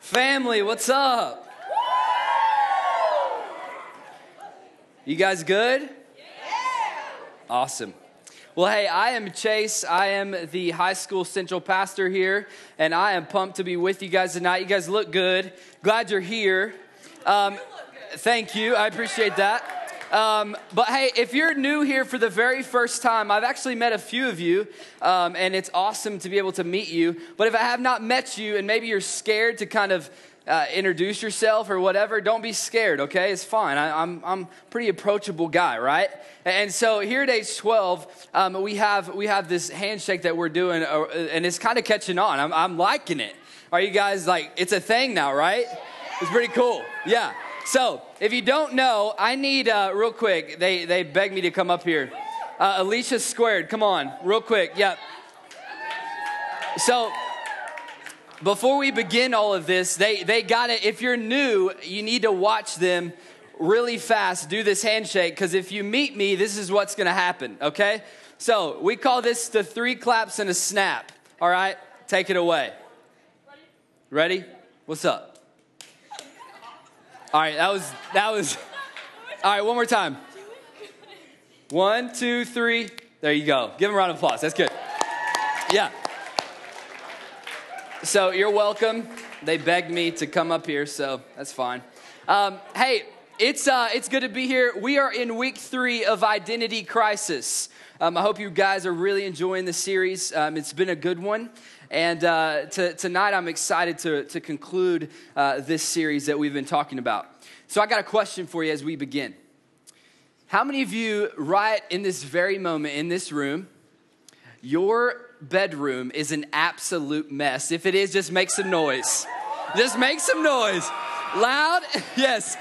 Family, what's up? You guys good? Awesome. Well, hey, I am Chase. I am the high school central pastor here, and I am pumped to be with you guys tonight. You guys look good. Glad you're here. Um, thank you. I appreciate that. Um, but hey, if you're new here for the very first time, I've actually met a few of you, um, and it's awesome to be able to meet you. But if I have not met you, and maybe you're scared to kind of uh, introduce yourself or whatever, don't be scared, okay? It's fine. I, am I'm, I'm pretty approachable guy, right? And so here at age 12, um, we, have, we have this handshake that we're doing, uh, and it's kind of catching on. I'm, I'm liking it. Are you guys like, it's a thing now, right? It's pretty cool. Yeah. So, if you don't know, I need, uh, real quick, they, they begged me to come up here. Uh, Alicia Squared, come on, real quick. Yep. So, before we begin all of this, they, they got it. If you're new, you need to watch them really fast do this handshake because if you meet me, this is what's going to happen, okay? So, we call this the three claps and a snap. All right, take it away. Ready? What's up? All right, that was that was. All right, one more time. One, two, three. There you go. Give him a round of applause. That's good. Yeah. So you're welcome. They begged me to come up here, so that's fine. Um, hey, it's uh, it's good to be here. We are in week three of Identity Crisis. Um, I hope you guys are really enjoying the series. Um, it's been a good one. And uh, to, tonight, I'm excited to, to conclude uh, this series that we've been talking about. So, I got a question for you as we begin. How many of you, right in this very moment in this room, your bedroom is an absolute mess? If it is, just make some noise. Just make some noise. Loud, yes.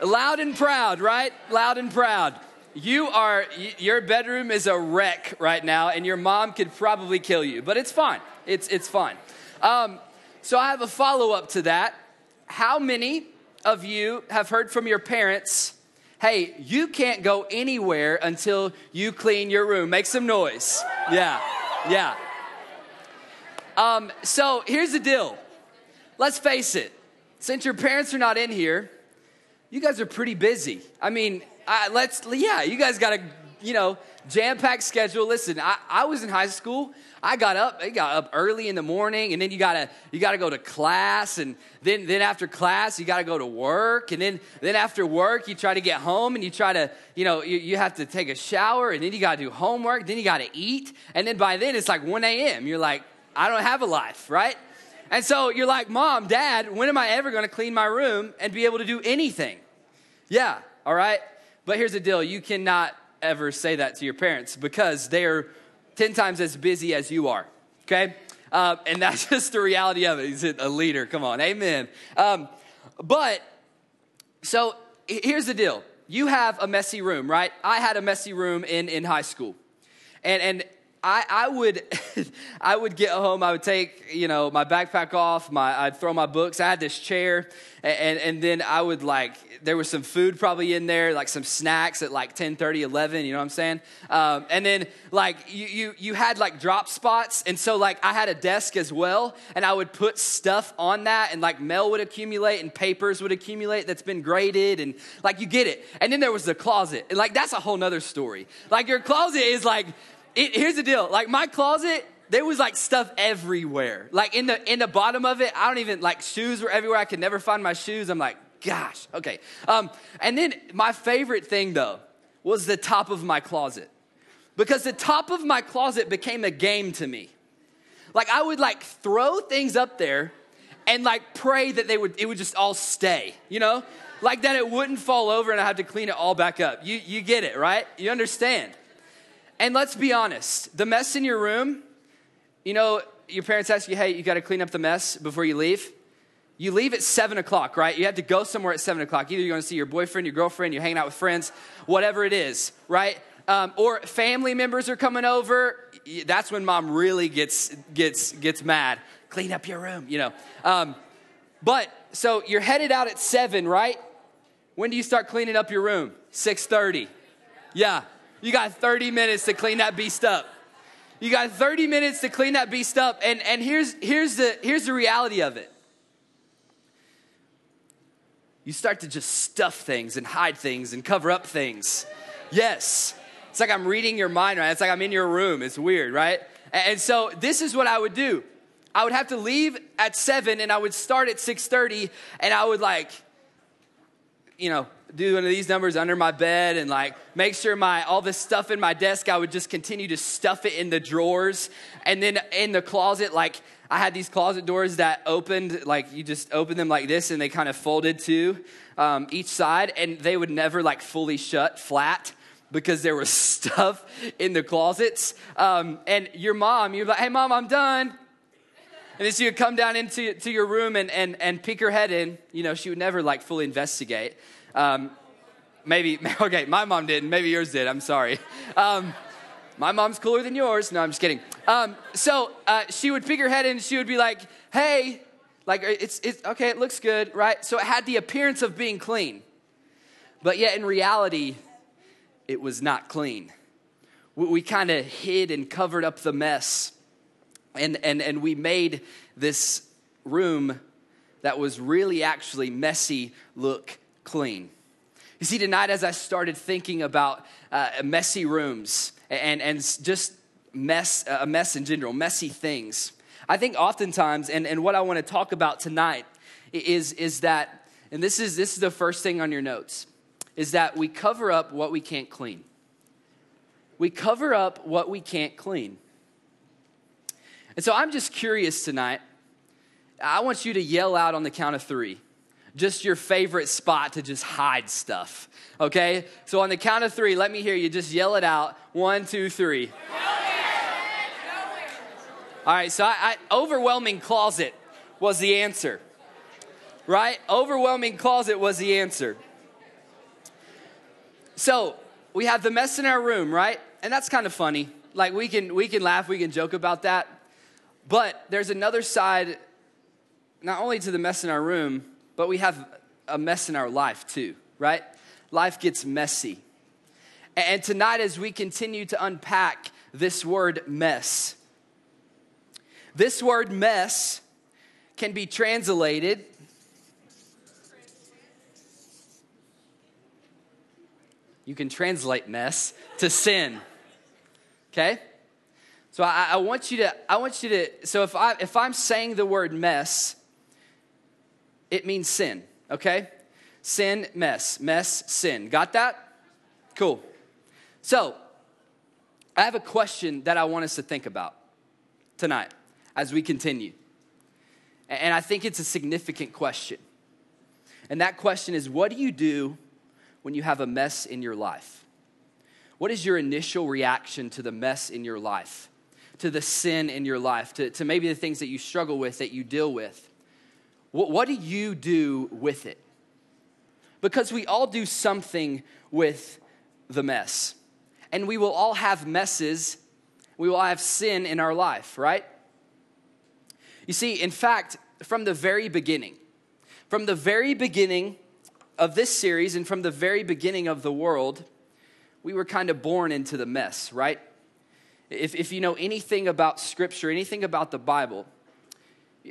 Loud and proud, right? Loud and proud. You are, your bedroom is a wreck right now, and your mom could probably kill you, but it's fine. It's, it's fine. Um, so I have a follow up to that. How many of you have heard from your parents, hey, you can't go anywhere until you clean your room? Make some noise. Yeah, yeah. Um, so here's the deal. Let's face it. Since your parents are not in here, you guys are pretty busy. I mean, I, let's, yeah, you guys got a, you know, jam packed schedule. Listen, I, I was in high school. I got up, I got up early in the morning, and then you gotta you gotta go to class, and then then after class you gotta go to work, and then then after work you try to get home, and you try to you know you, you have to take a shower, and then you gotta do homework, then you gotta eat, and then by then it's like 1 a.m. You're like, I don't have a life, right? And so you're like, Mom, Dad, when am I ever gonna clean my room and be able to do anything? Yeah, all right. But here's the deal: you cannot ever say that to your parents because they are 10 times as busy as you are, okay? Uh, and that's just the reality of it. He's a leader. Come on, amen. Um, but, so here's the deal you have a messy room, right? I had a messy room in, in high school. And, and I, I would I would get home, I would take, you know, my backpack off, my I'd throw my books. I had this chair, and, and then I would like there was some food probably in there, like some snacks at like 10, 30, 11, you know what I'm saying? Um, and then like you, you you had like drop spots, and so like I had a desk as well, and I would put stuff on that, and like mail would accumulate and papers would accumulate that's been graded, and like you get it. And then there was the closet, and like that's a whole nother story. Like your closet is like it, here's the deal. Like my closet, there was like stuff everywhere. Like in the in the bottom of it, I don't even like shoes were everywhere. I could never find my shoes. I'm like, gosh, okay. Um, and then my favorite thing though was the top of my closet. Because the top of my closet became a game to me. Like I would like throw things up there and like pray that they would it would just all stay, you know? Like that it wouldn't fall over and I had to clean it all back up. You you get it, right? You understand. And let's be honest the mess in your room, you know, your parents ask you, hey, you got to clean up the mess before you leave. You leave at seven o'clock, right? You have to go somewhere at seven o'clock. Either you're going to see your boyfriend, your girlfriend, you're hanging out with friends, whatever it is, right? Um, or family members are coming over. That's when mom really gets gets gets mad. Clean up your room, you know. Um, but so you're headed out at seven, right? When do you start cleaning up your room? Six thirty. Yeah, you got 30 minutes to clean that beast up. You got 30 minutes to clean that beast up. And, and here's, here's, the, here's the reality of it you start to just stuff things and hide things and cover up things. Yes. It's like I'm reading your mind, right? It's like I'm in your room. It's weird, right? And so this is what I would do. I would have to leave at 7 and I would start at 6:30 and I would like you know, do one of these numbers under my bed and like make sure my all this stuff in my desk I would just continue to stuff it in the drawers and then in the closet like I had these closet doors that opened like you just open them like this and they kind of folded to um, each side and they would never like fully shut flat because there was stuff in the closets um, and your mom you're like hey mom I'm done and then she would come down into to your room and, and, and peek her head in. You know, she would never like fully investigate. Um, maybe, okay, my mom didn't. Maybe yours did. I'm sorry. Um, my mom's cooler than yours. No, I'm just kidding. Um, so uh, she would her head in she would be like, hey, like it's, it's okay, it looks good, right? So it had the appearance of being clean. But yet in reality, it was not clean. We, we kind of hid and covered up the mess and, and, and we made this room that was really actually messy look clean. You see, tonight as I started thinking about uh, messy rooms and, and just mess, a mess in general, messy things, I think oftentimes, and, and what I want to talk about tonight is, is that, and this is, this is the first thing on your notes, is that we cover up what we can't clean. We cover up what we can't clean. And so I'm just curious tonight. I want you to yell out on the count of three, just your favorite spot to just hide stuff, okay? So on the count of three, let me hear you just yell it out. One, two, three. All right, so I, I, overwhelming closet was the answer, right? Overwhelming closet was the answer. So we have the mess in our room, right? And that's kind of funny. Like we can we can laugh, we can joke about that. But there's another side, not only to the mess in our room, but we have a mess in our life too, right? Life gets messy. And tonight, as we continue to unpack this word mess, this word mess can be translated you can translate mess to sin. Okay? So I, I, want you to, I want you to, so if I if I'm saying the word mess, it means sin, okay? Sin, mess, mess, sin. Got that? Cool. So I have a question that I want us to think about tonight as we continue. And I think it's a significant question. And that question is what do you do when you have a mess in your life? What is your initial reaction to the mess in your life? to the sin in your life, to, to maybe the things that you struggle with, that you deal with. What, what do you do with it? Because we all do something with the mess. And we will all have messes, we will have sin in our life, right? You see, in fact, from the very beginning, from the very beginning of this series and from the very beginning of the world, we were kind of born into the mess, right? If, if you know anything about Scripture, anything about the Bible,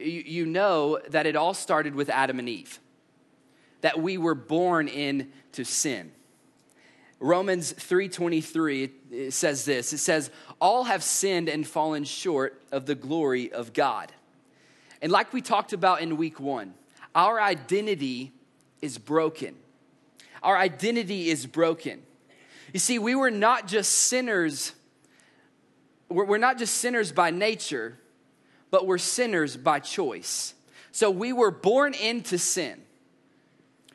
you, know that it all started with Adam and Eve, that we were born into sin. Romans 3:23 says this. It says, "All have sinned and fallen short of the glory of God." And like we talked about in week 1, our identity is broken. Our identity is broken. You see, we were not just sinners we're not just sinners by nature, but we're sinners by choice. So we were born into sin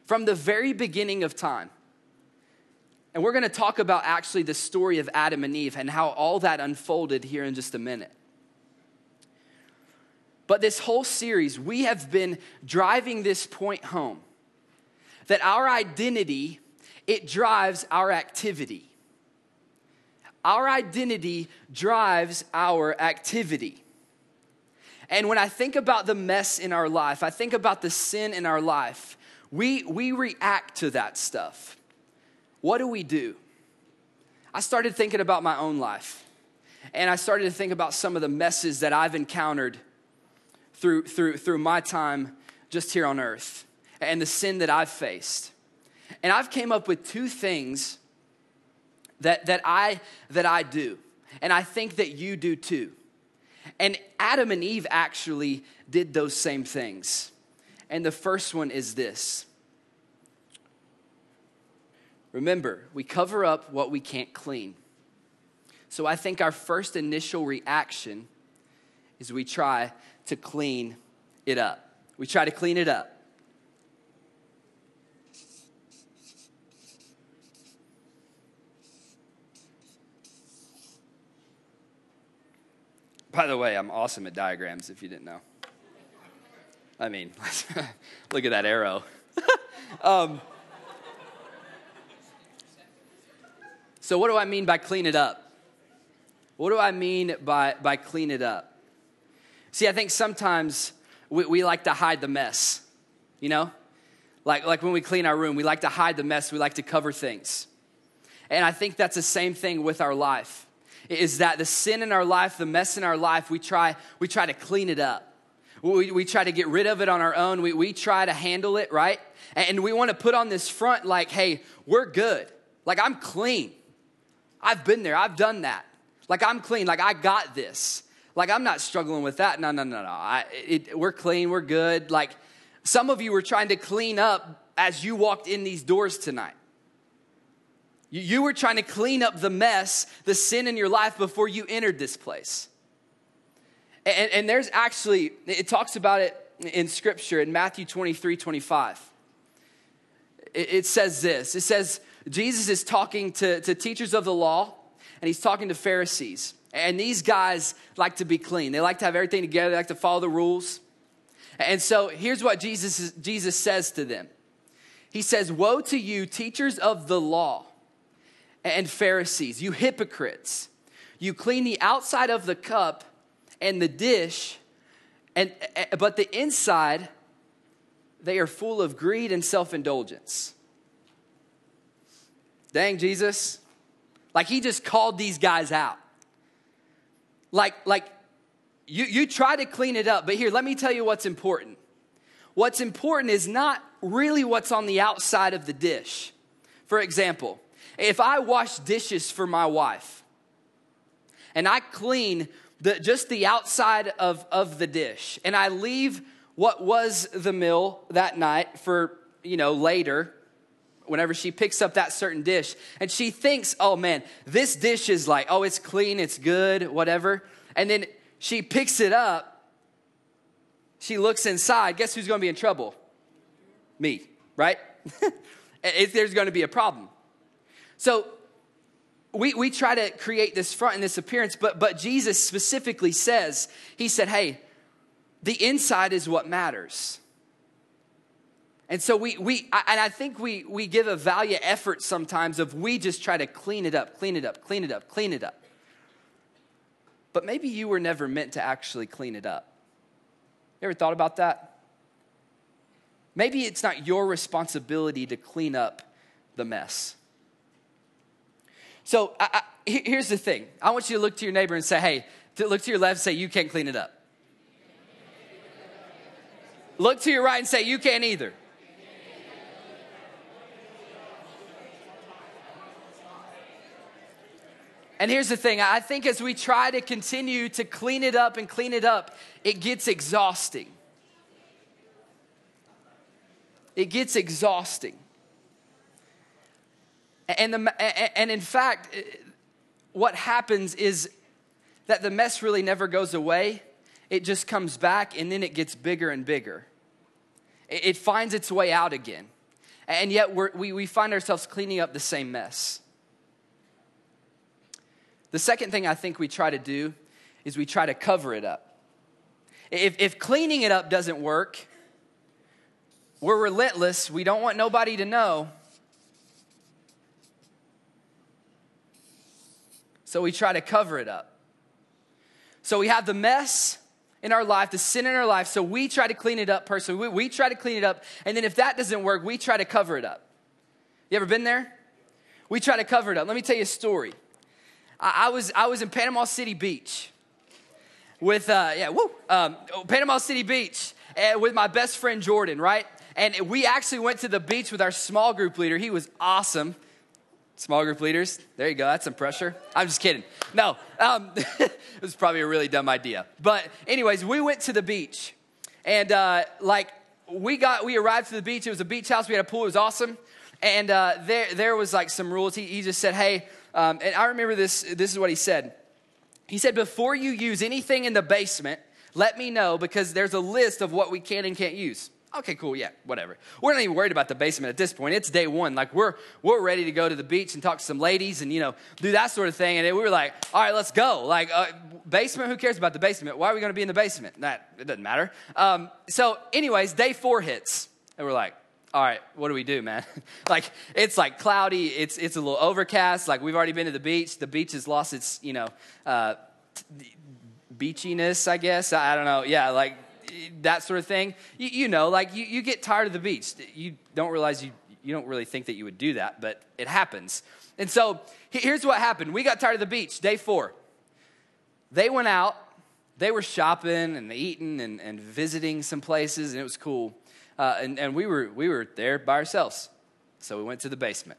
from the very beginning of time. And we're going to talk about actually the story of Adam and Eve and how all that unfolded here in just a minute. But this whole series, we have been driving this point home that our identity, it drives our activity. Our identity drives our activity. And when I think about the mess in our life, I think about the sin in our life, we, we react to that stuff. What do we do? I started thinking about my own life. And I started to think about some of the messes that I've encountered through, through, through my time just here on earth. and the sin that I've faced. And I've came up with two things that, that, I, that I do. And I think that you do too. And Adam and Eve actually did those same things. And the first one is this Remember, we cover up what we can't clean. So I think our first initial reaction is we try to clean it up. We try to clean it up. By the way, I'm awesome at diagrams if you didn't know. I mean, look at that arrow. um, so, what do I mean by clean it up? What do I mean by, by clean it up? See, I think sometimes we, we like to hide the mess, you know? Like, like when we clean our room, we like to hide the mess, we like to cover things. And I think that's the same thing with our life is that the sin in our life, the mess in our life, we try, we try to clean it up. We, we try to get rid of it on our own. We, we try to handle it, right? And we want to put on this front like, hey, we're good. Like, I'm clean. I've been there, I've done that. Like, I'm clean. Like, I got this. Like, I'm not struggling with that. No, no, no, no. I, it, we're clean, we're good. Like, some of you were trying to clean up as you walked in these doors tonight. You were trying to clean up the mess, the sin in your life before you entered this place. And, and, there's actually, it talks about it in scripture in Matthew 23 25. It, it says this it says, Jesus is talking to, to teachers of the law, and he's talking to Pharisees. And these guys like to be clean, they like to have everything together, they like to follow the rules. And so here's what Jesus, Jesus says to them He says, Woe to you, teachers of the law and Pharisees, you hypocrites. You clean the outside of the cup and the dish, and, eh, but the inside, they are full of greed and self indulgence. Dang, Jesus. Like he just called these guys out. Like, like you, you try to clean it up, but here, let me tell you what's important. What's important is not really what's on the outside of the dish. For example, if I wash dishes for my wife and I clean the, just the outside of, of the dish and I leave what was the meal that night for, you know, later, whenever she picks up that certain dish and she thinks, oh man, this dish is like, oh, it's clean, it's good, whatever. And then she picks it up, she looks inside, guess who's gonna be in trouble? Me, right? if There's gonna be a problem. So we, we try to create this front and this appearance, but, but Jesus specifically says, He said, hey, the inside is what matters. And so we, we and I think we, we give a value effort sometimes of we just try to clean it up, clean it up, clean it up, clean it up. But maybe you were never meant to actually clean it up. You ever thought about that? Maybe it's not your responsibility to clean up the mess. So I, I, here's the thing I want you to look to your neighbor and say, hey, to look to your left and say, you can't clean it up. Look to your right and say, you can't either. And here's the thing I think as we try to continue to clean it up and clean it up, it gets exhausting. It gets exhausting. And, the, and in fact, uh, what happens is that the mess really never goes away. It just comes back and then it gets bigger and bigger. It finds its way out again. And yet we we, find ourselves cleaning up the same mess. The second thing I think we try to do is we try to cover it up. If, if cleaning it up doesn't work, we're relentless. We don't want nobody to know. So we try to cover it up. So we have the mess in our life, the sin in our life. So we try to clean it up personally. We, we try to clean it up. And then if that doesn't work, we try to cover it up. You ever been there? We try to cover it up. Let me tell you a story. I, I was, I was in Panama City Beach with, uh, yeah, woo, um, Panama City Beach. uh, with my best friend Jordan, right? And we actually went to the beach with our small group leader. He was awesome. Small group leaders, there you go. That's some pressure. I'm just kidding. No, um, it was probably a really dumb idea. But, anyways, we went to the beach. And, uh, like, we got, we arrived to the beach. It was a beach house. We had a pool. It was awesome. And uh, there, there was like some rules. He, he just said, hey, um, and I remember this, this is what he said. He said, before you use anything in the basement, let me know because there's a list of what we can and can't use. Okay, cool, yeah, whatever. We're not even worried about the basement at this point. It's day one. Like we're we're ready to go to the beach and talk to some ladies and you know do that sort of thing. And we were like, all right, let's go. Like uh, basement, who cares about the basement? Why are we going to be in the basement? That it doesn't matter. Um, so, anyways, day four hits, and we're like, all right, what do we do, man? like it's like cloudy. It's it's a little overcast. Like we've already been to the beach. The beach has lost its you know. Uh, beachiness, I guess. I don't know. Yeah, like that sort of thing. You, you know, like you, you get tired of the beach. You don't realize you, you don't really think that you would do that, but it happens. And so here's what happened we got tired of the beach, day four. They went out, they were shopping and eating and, and visiting some places, and it was cool. Uh, and, and we, were, we were there by ourselves. So we went to the basement.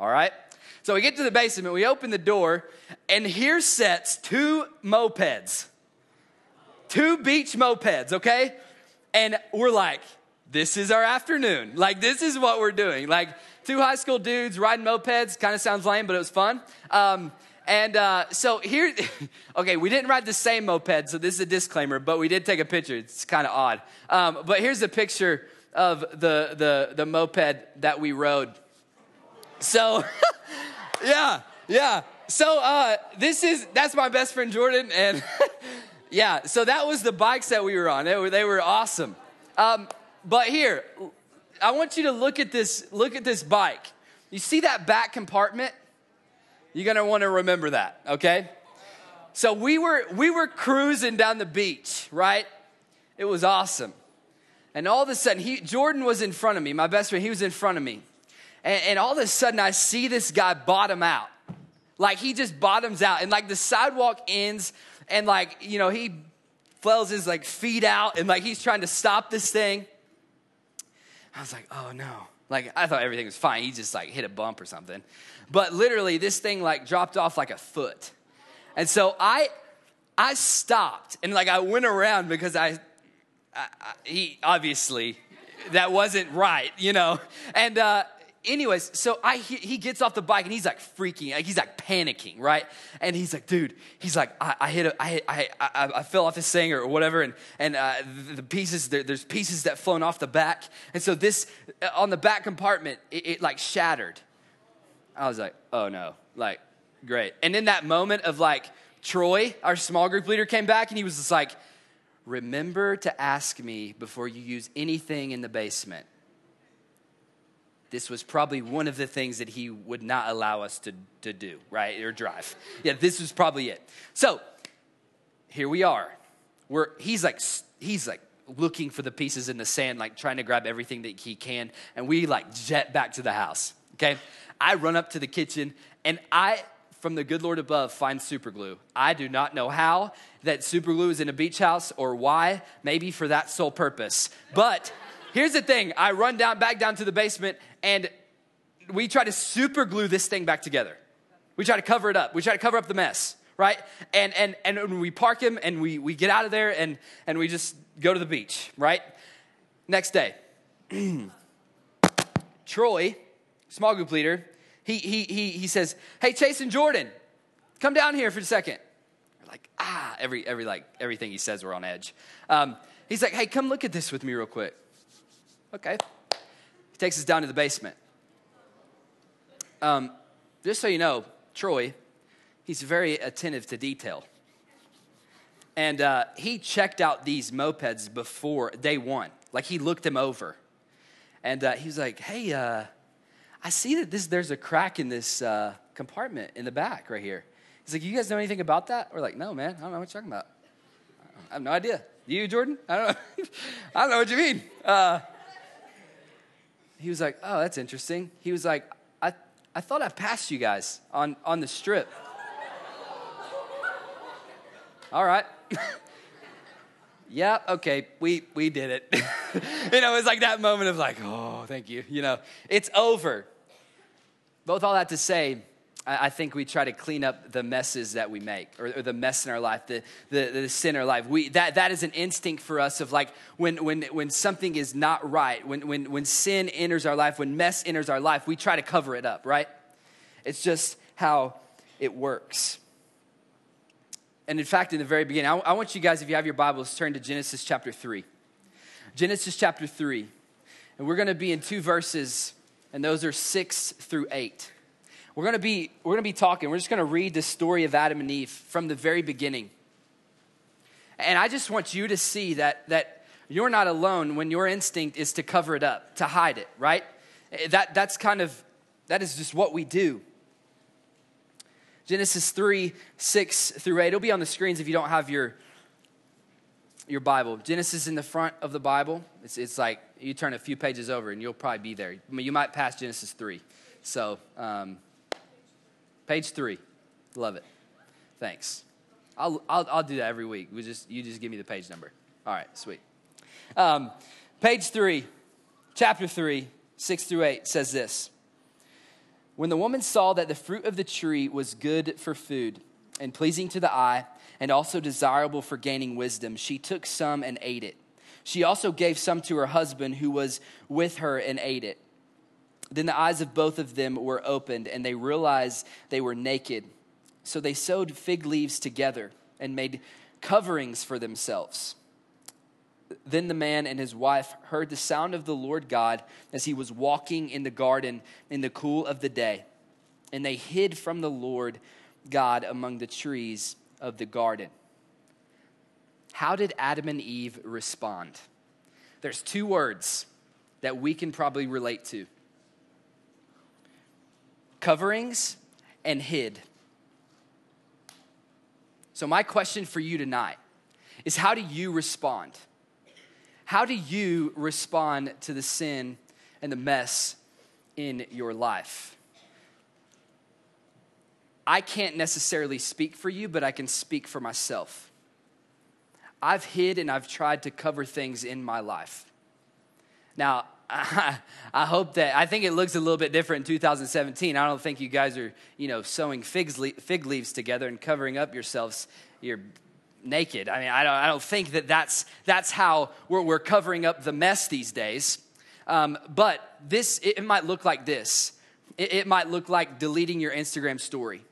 All right? So we get to the basement, we open the door, and here sets two mopeds two beach mopeds, okay? And we're like, this is our afternoon. Like, this is what we're doing. Like, two high school dudes riding mopeds kind of sounds lame, but it was fun. Um, and uh, so here, okay, we didn't ride the same moped, so this is a disclaimer, but we did take a picture. It's kind of odd. Um, but here's a picture of the, the, the moped that we rode. So, yeah, yeah. So uh, this is, that's my best friend Jordan, and Yeah, so that was the bikes that we were on. They were, they were awesome. Um, but here, I want you to look at this, look at this bike. You see that back compartment? You're gonna wanna remember that, okay? So we were we were cruising down the beach, right? It was awesome. And all of a sudden, he, Jordan was in front of me, my best friend, he was in front of me. And, and all of a sudden, I see this guy bottom out. Like he just bottoms out, and like the sidewalk ends and like, you know, he flails his like feet out and like he's trying to stop this thing. I was like, oh no. Like I thought everything was fine. He just like hit a bump or something. But literally this thing like dropped off like a foot. And so I I stopped and like I went around because I, I, I he obviously that wasn't right, you know. And uh anyways, so I he, he, gets off the bike and he's like freaking, like he's like panicking, right? And he's like, dude, he's like, I, I hit, a, I, I, I, I fell off this thing or whatever, and and uh, the, the, pieces, there, there's pieces that flown off the back, and so this uh, on the back compartment, it, it like shattered. I was like, oh no, like great. And in that moment of like Troy, our small group leader, came back and he was just like, remember to ask me before you use anything in the basement this was probably one of the things that he would not allow us to, to do, right? Or drive. Yeah, this was probably it. So here we are. We're, he's like, he's like looking for the pieces in the sand, like trying to grab everything that he can. And we like jet back to the house. Okay. I run up to the kitchen and I, from the good Lord above, find super glue. I do not know how that super glue is in a beach house or why, maybe for that sole purpose. But here's the thing I run down back down to the basement and we try to super glue this thing back together. We try to cover it up. We try to cover up the mess, right? And and and we park him and we we get out of there and and we just go to the beach, right? Next day, Troy, small group leader, he he he he says, "Hey, Chase and Jordan, come down here for a second. We're like, ah, every every like everything he says, we're on edge. Um, he's like, "Hey, come look at this with me real quick." Okay He takes us down to the basement. Um, just so you know, Troy, he's very attentive to detail. And uh, he checked out these mopeds before day one. Like he looked them over. And uh, he was like, hey, uh, I see that this, there's a crack in this uh, compartment in the back right here. He's like, you guys know anything about that? We're like, no, man, I don't know what you're talking about. I have no idea. You, Jordan? I don't know. I don't know what you mean. He was like, oh, that's interesting. He was like, I, I thought I passed you guys on, on the strip. All right. yeah, okay, we, we did it. you know, it's like that moment of like, oh, thank you. You know, it's over. Both all that to say, I think we try to clean up the messes that we make or, or the mess in our life, the, the, the, sin in our life. We, that, that is an instinct for us of like when, when, when something is not right, when, when, when sin enters our life, when mess enters our life, we try to cover it up, right? It's just how it works. And in fact, in the very beginning, I, I want you guys, if you have your Bibles, turn to Genesis chapter 3. Genesis chapter 3. And we're going to be in two verses, and those are 6 through 8. We're going to be we're going to be talking. We're just going to read the story of Adam and Eve from the very beginning. And I just want you to see that that you're not alone when your instinct is to cover it up, to hide it, right? That that's kind of that is just what we do. Genesis 3, 6 through 8. It'll be on the screens if you don't have your, your Bible. Genesis in the front of the Bible. It's, it's like you turn a few pages over and you'll probably be there. I mean, you might pass Genesis 3. So, um, Page three. Love it. Thanks. I'll, I'll, I'll do that every week. We just, you just give me the page number. All right, sweet. Um, page three, chapter three, six through eight says this When the woman saw that the fruit of the tree was good for food and pleasing to the eye, and also desirable for gaining wisdom, she took some and ate it. She also gave some to her husband who was with her and ate it. Then the eyes of both of them were opened, and they realized they were naked. So they sewed fig leaves together and made coverings for themselves. Then the man and his wife heard the sound of the Lord God as he was walking in the garden in the cool of the day. And they hid from the Lord God among the trees of the garden. How did Adam and Eve respond? There's two words that we can probably relate to coverings, and hid. So, my question for you tonight is how do you respond? How do you respond to the sin and the mess in your life? I can't necessarily speak for you, but I can speak for myself. I've hid and I've tried to cover things in my life. Now, I, hope that I think it looks a little bit different in 2017. I don't think you guys are, you know, sewing figs, fig leaves together and covering up yourselves. You're naked. I mean, I don't, I don't think that that's, that's how we're, we're covering up the mess these days. Um, but this, it, it, might look like this. It, it might look like deleting your Instagram story,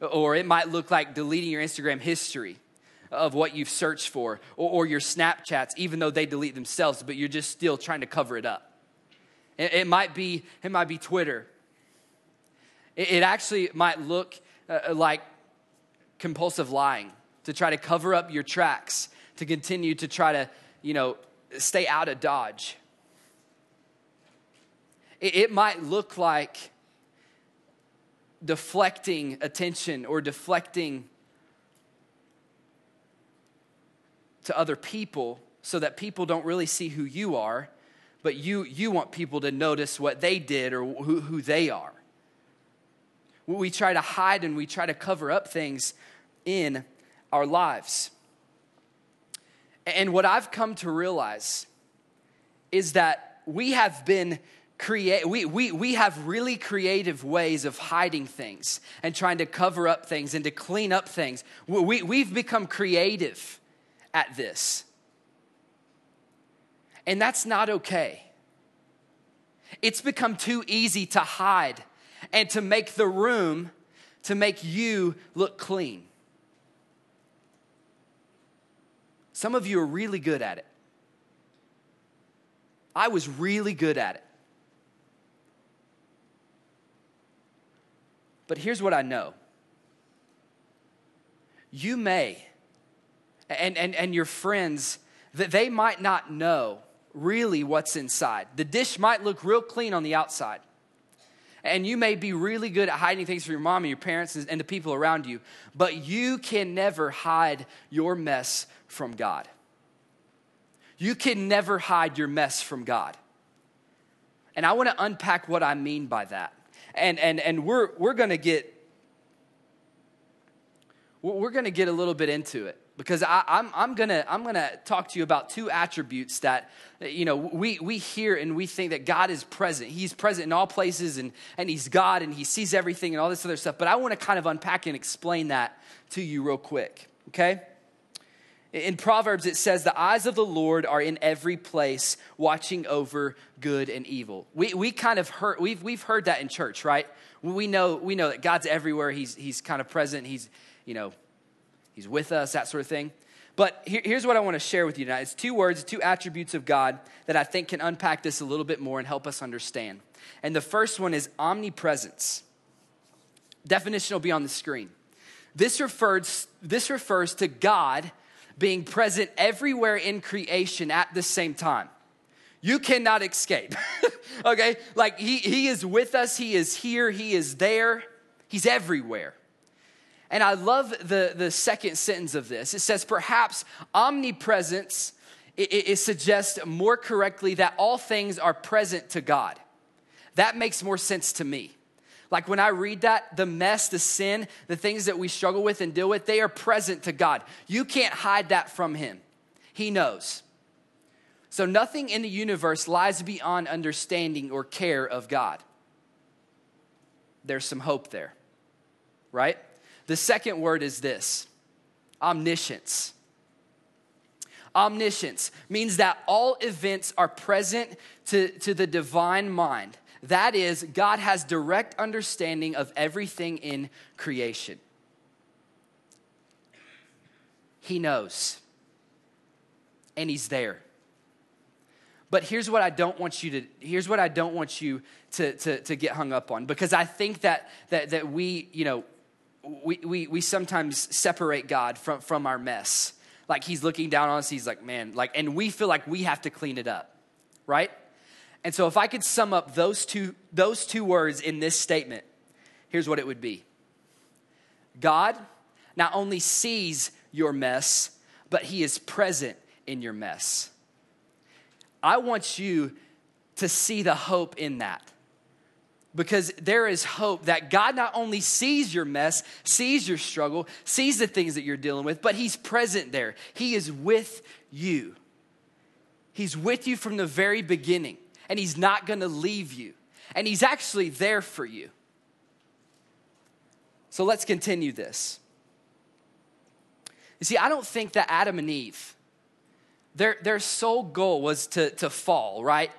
or it might look like deleting your Instagram history of what you've searched for or, or, your Snapchats, even though they delete themselves, but you're just still trying to cover it up. It, it might, be, it might be Twitter. It, it actually might look uh, like compulsive lying to try to cover up your tracks, to continue to try to, you know, stay out of Dodge. It, it might look like deflecting attention or deflecting to other people so that people don't really see who you are, but you, you want people to notice what they did or who, who they are. We try to hide and we try to cover up things in our lives. And what I've come to realize is that we have been create we, we, we have really creative ways of hiding things and trying to cover up things and to clean up things we, we've become creative at this. And that's not okay. It's become too easy to hide and to make the room to make you look clean. Some of you are really good at it. I was really good at it. But here's what I know you may and, and, and your friends that they might not know really what's inside. The dish might look real clean on the outside. And you may be really good at hiding things from your mom and your parents and the people around you, but you can never hide your mess from God. You can never hide your mess from God. And I want to unpack what I mean by that. And, and, and we're, we're going to get we're going to get a little bit into it because I, am I'm, I'm gonna I'm gonna talk to you about two attributes that you know we we hear and we think that God is present. He's present in all places and and He's God and He sees everything and all this other stuff. But I want to kind of unpack and explain that to you real quick. Okay. In Proverbs, it says, The eyes of the Lord are in every place, watching over good and evil. We, we kind of heard, we've, we've heard that in church, right? We know, we know that God's everywhere. He's, he's kind of present. He's, you know, He's with us, that sort of thing. But here, here's what I want to share with you tonight. It's two words, two attributes of God that I think can unpack this a little bit more and help us understand. And the first one is omnipresence. Definition will be on the screen. This refers, this refers to God being present everywhere in creation at the same time. You cannot escape. okay? Like he, he is with us, He is here, He is there, He's everywhere. And I love the, the second sentence of this. It says, perhaps omnipresence, it, it suggests more correctly that all things are present to God. That makes more sense to me. Like when I read that, the mess, the sin, the things that we struggle with and deal with, they are present to God. You can't hide that from Him. He knows. So nothing in the universe lies beyond understanding or care of God. There's some hope there, right? The second word is this omniscience. Omniscience means that all events are present to, to the divine mind. That is, God has direct understanding of everything in creation. He knows, and He's there. But here's what I don't want you to here's what I don't want you to, to, to get hung up on because I think that that that we, you know, we, we, we sometimes separate God from, from our mess. Like he's looking down on us, he's like, man, like, and we feel like we have to clean it up, right? And so if I could sum up those two, those two words in this statement, here's what it would be God not only sees your mess, but he is present in your mess. I want you to see the hope in that because there is hope that God not only sees your mess, sees your struggle, sees the things that you're dealing with, but He's present there. He is with you. He's with you from the very beginning, and He's not gonna leave you. And He's actually there for you. So let's continue this. You see, I don't think that Adam and Eve, their, their sole goal was to, to fall, right?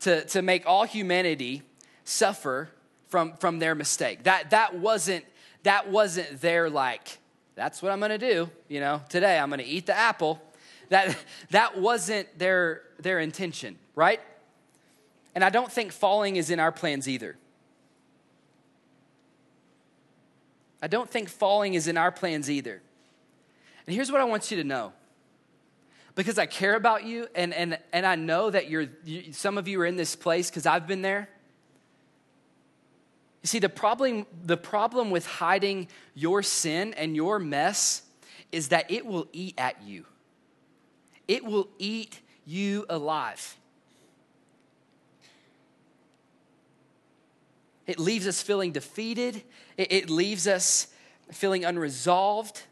To, to make all humanity suffer from, from their mistake. That, that, wasn't, that wasn't their, like, that's what I'm gonna do, you know, today I'm gonna eat the apple. That, that wasn't their, their intention, right? And I don't think falling is in our plans either. I don't think falling is in our plans either. And here's what I want you to know because I care about you and, and, and I know that you're, you, some of you are in this place because I've been there. You see, the problem, the problem with hiding your sin and your mess is that it will eat at you. It will eat you alive. It leaves us feeling defeated. It, it leaves us feeling unresolved.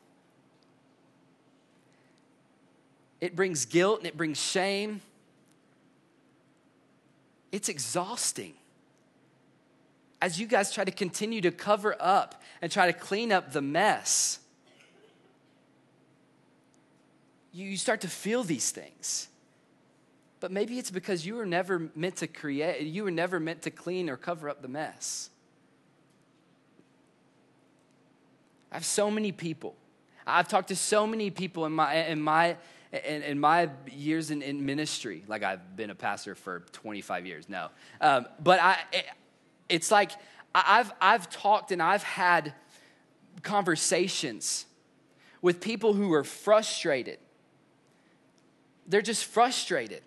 It brings guilt and it brings shame. It's exhausting as you guys try to continue to cover up and try to clean up the mess, you start to feel these things. But maybe it's because you were never meant to create, you were never meant to clean or cover up the mess. I have so many people. I've talked to so many people in my, in my, in, in my years in, in, ministry. Like I've been a pastor for 25 years, no. Um, but I, it's like I've, I've talked and I've had conversations with people who are frustrated. They're just frustrated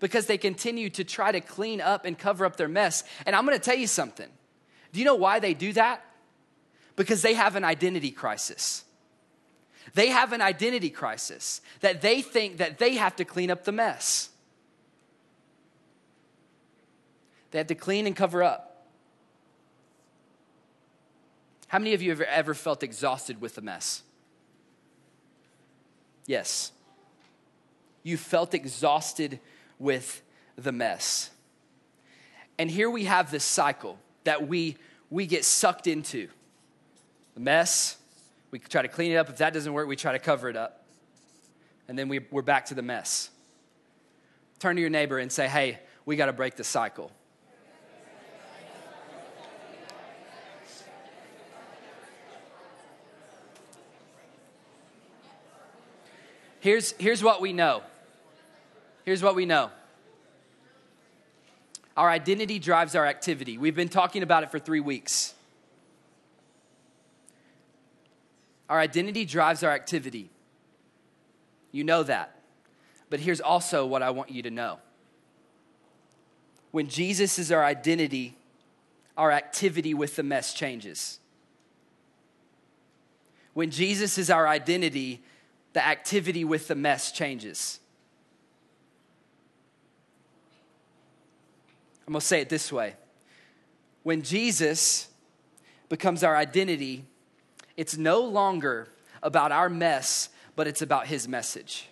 because they continue to try to clean up and cover up their mess. And I'm gonna tell you something. Do you know why they do that? Because they have an identity crisis. They have an identity crisis that they think that they have to clean up the mess. They have to clean and cover up. How many of you have ever felt exhausted with the mess? Yes. You felt exhausted with the mess. And here we have this cycle that we, we get sucked into the mess. We try to clean it up. If that doesn't work, we try to cover it up. And then we, we're back to the mess. Turn to your neighbor and say, hey, we got to break the cycle. Here's, here's what we know. Here's what we know. Our identity drives our activity. We've been talking about it for three weeks. Our identity drives our activity. You know that. But here's also what I want you to know when Jesus is our identity, our activity with the mess changes. When Jesus is our identity, the activity with the mess changes. I'm going to say it this way when Jesus becomes our identity, it's no longer about our mess, but it's about his message.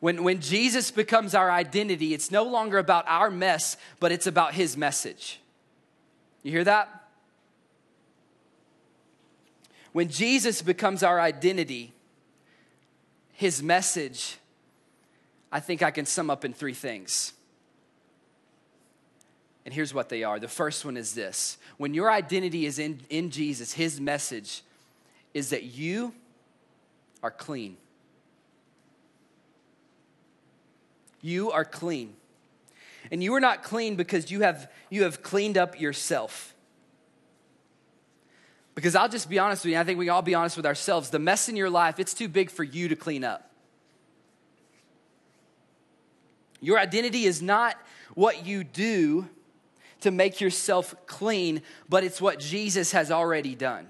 When, when Jesus becomes our identity, it's no longer about our mess, but it's about his message. You hear that? When Jesus becomes our identity, his message, I think I can sum up in three things. And here's what they are. The first one is this when your identity is in, in Jesus, his message is that you are clean. You are clean. And you are not clean because you have, you have cleaned up yourself. Because I'll just be honest with you, I think we all be honest with ourselves. The mess in your life, it's too big for you to clean up. Your identity is not what you do to make yourself clean, but it's what Jesus has already done.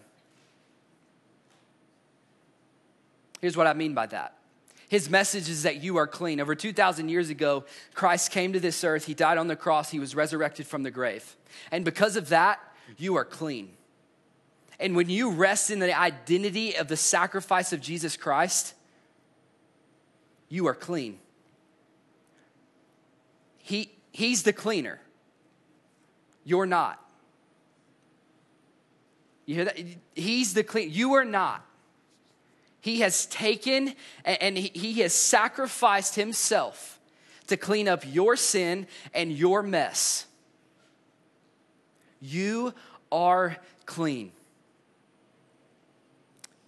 Here's what I mean by that. His message is that you are clean. Over 2,000 years ago, Christ came to this earth. He died on the cross. He was resurrected from the grave. And because of that, you are clean. And when you rest in the identity of the sacrifice of Jesus Christ, you are clean. He, he's the cleaner. You're not. You hear that? He's the clean. You are not. He has taken and he has sacrificed himself to clean up your sin and your mess. You are clean.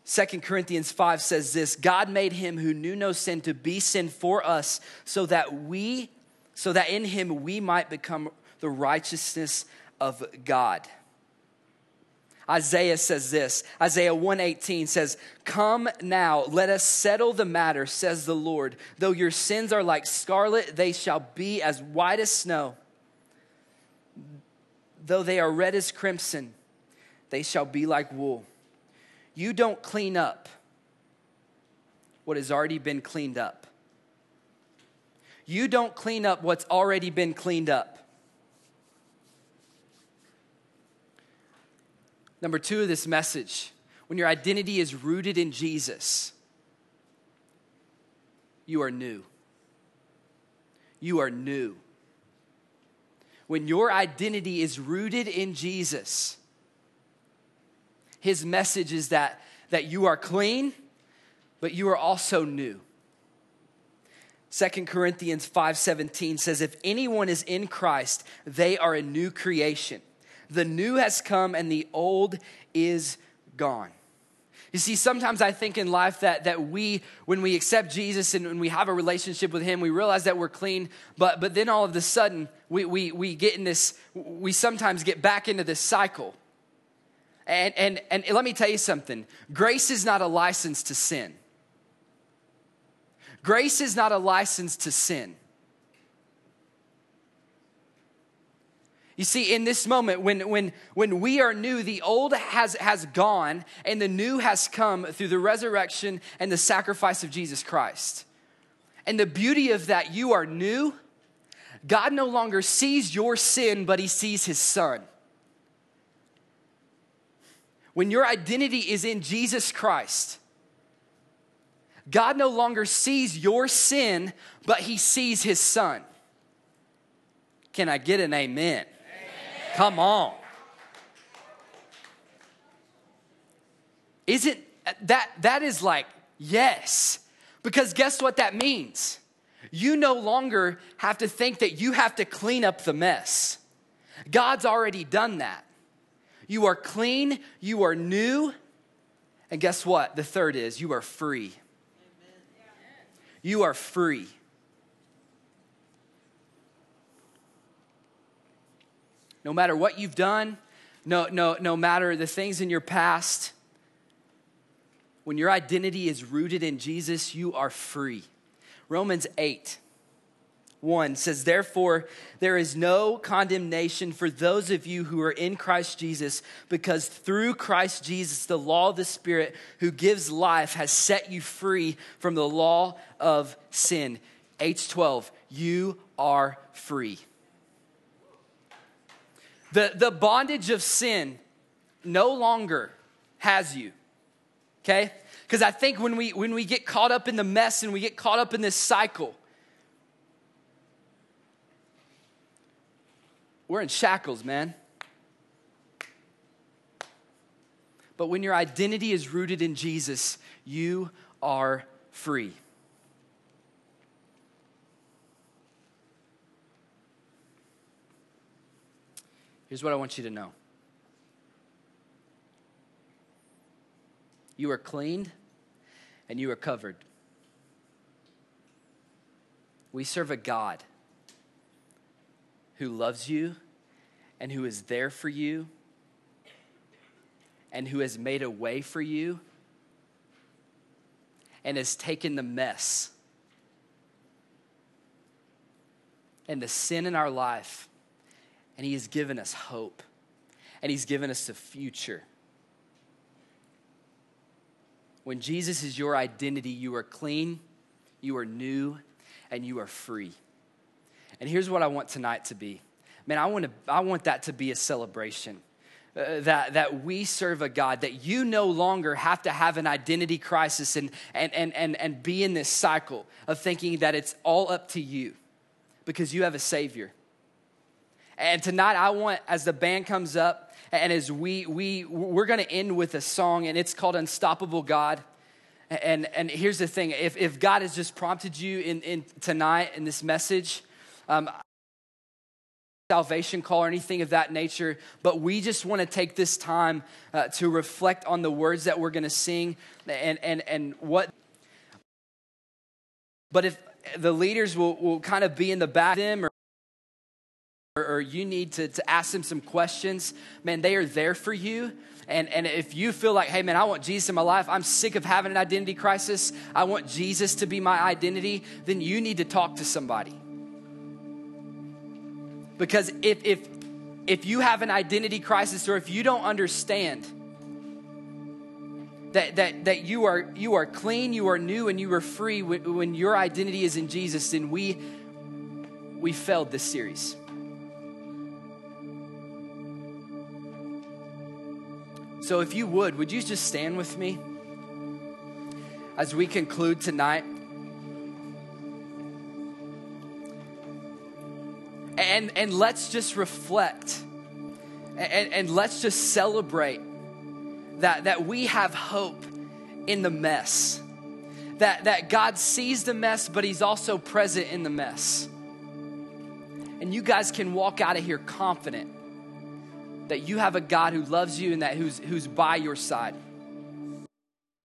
2 Corinthians 5 says this God made him who knew no sin to be sin for us so that we so that in him we might become the righteousness of God. Isaiah says this. Isaiah 118 says, "Come now, let us settle the matter," says the Lord. "Though your sins are like scarlet, they shall be as white as snow. Though they are red as crimson, they shall be like wool." You don't clean up what has already been cleaned up. You don't clean up what's already been cleaned up. Number two of this message when your identity is rooted in Jesus, you are new. You are new. When your identity is rooted in Jesus, his message is that, that you are clean, but you are also new. 2 Corinthians 5:17 says if anyone is in Christ they are a new creation. The new has come and the old is gone. You see, sometimes I think in life that, that we, when we accept Jesus and when we have a relationship with Him, we realize that we're clean, but, but then all of a sudden, we, we, we get in this, we sometimes get back into this cycle and, and, and let me tell you something grace is not a license to sin. Grace is not a license to sin. You see, in this moment, when, when, when we are new, the old has, has gone and the new has come through the resurrection and the sacrifice of Jesus Christ. And the beauty of that, you are new. God no longer sees your sin, but he sees his son. When your identity is in Jesus Christ, God no longer sees your sin, but he sees his son. Can I get an amen? amen. Come on. Isn't that that is like yes. Because guess what that means? You no longer have to think that you have to clean up the mess. God's already done that. You are clean, you are new, and guess what? The third is you are free. You are free. No matter what you've done, no, no, no matter the things in your past, when your identity is rooted in Jesus, you are free. Romans 8 1 says, Therefore, there is no condemnation for those of you who are in Christ Jesus, because through Christ Jesus, the law of the Spirit who gives life has set you free from the law of sin. H12, you are free. The, the bondage of sin no longer has you, okay? Because I think when we, when we get caught up in the mess and we get caught up in this cycle, we're in shackles, man. But when your identity is rooted in Jesus, you are free. Here's what I want you to know you are cleaned and you are covered. We serve a God who loves you and who is there for you and who has made a way for you and has taken the mess and the sin in our life and he has given us hope and he's given us a future. When Jesus is your identity, you are clean, you are new, and you are free. And here's what I want tonight to be. Man, I want, to, I want that to be a celebration. Uh, that, that we serve a God, that you no longer have to have an identity crisis and, and, and, and, and be in this cycle of thinking that it's all up to you because you have a Savior. And tonight, I want, as the band comes up, and as we, we, we're going to end with a song, and it's called Unstoppable God. And, and here's the thing if, if God has just prompted you in, in tonight in this message, um, salvation call or anything of that nature, but we just want to take this time uh, to reflect on the words that we're going to sing and, and, and what. But if the leaders will, will kind of be in the back of them or or you need to, to ask them some questions, man, they are there for you. And, and if you feel like, hey, man, I want Jesus in my life, I'm sick of having an identity crisis, I want Jesus to be my identity, then you need to talk to somebody. Because if, if, if you have an identity crisis or if you don't understand that, that, that you, are, you are clean, you are new, and you are free when, when your identity is in Jesus, then we, we failed this series. So, if you would, would you just stand with me as we conclude tonight? And, and let's just reflect and, and let's just celebrate that, that we have hope in the mess. That, that God sees the mess, but He's also present in the mess. And you guys can walk out of here confident that you have a God who loves you and that who's, who's by your side.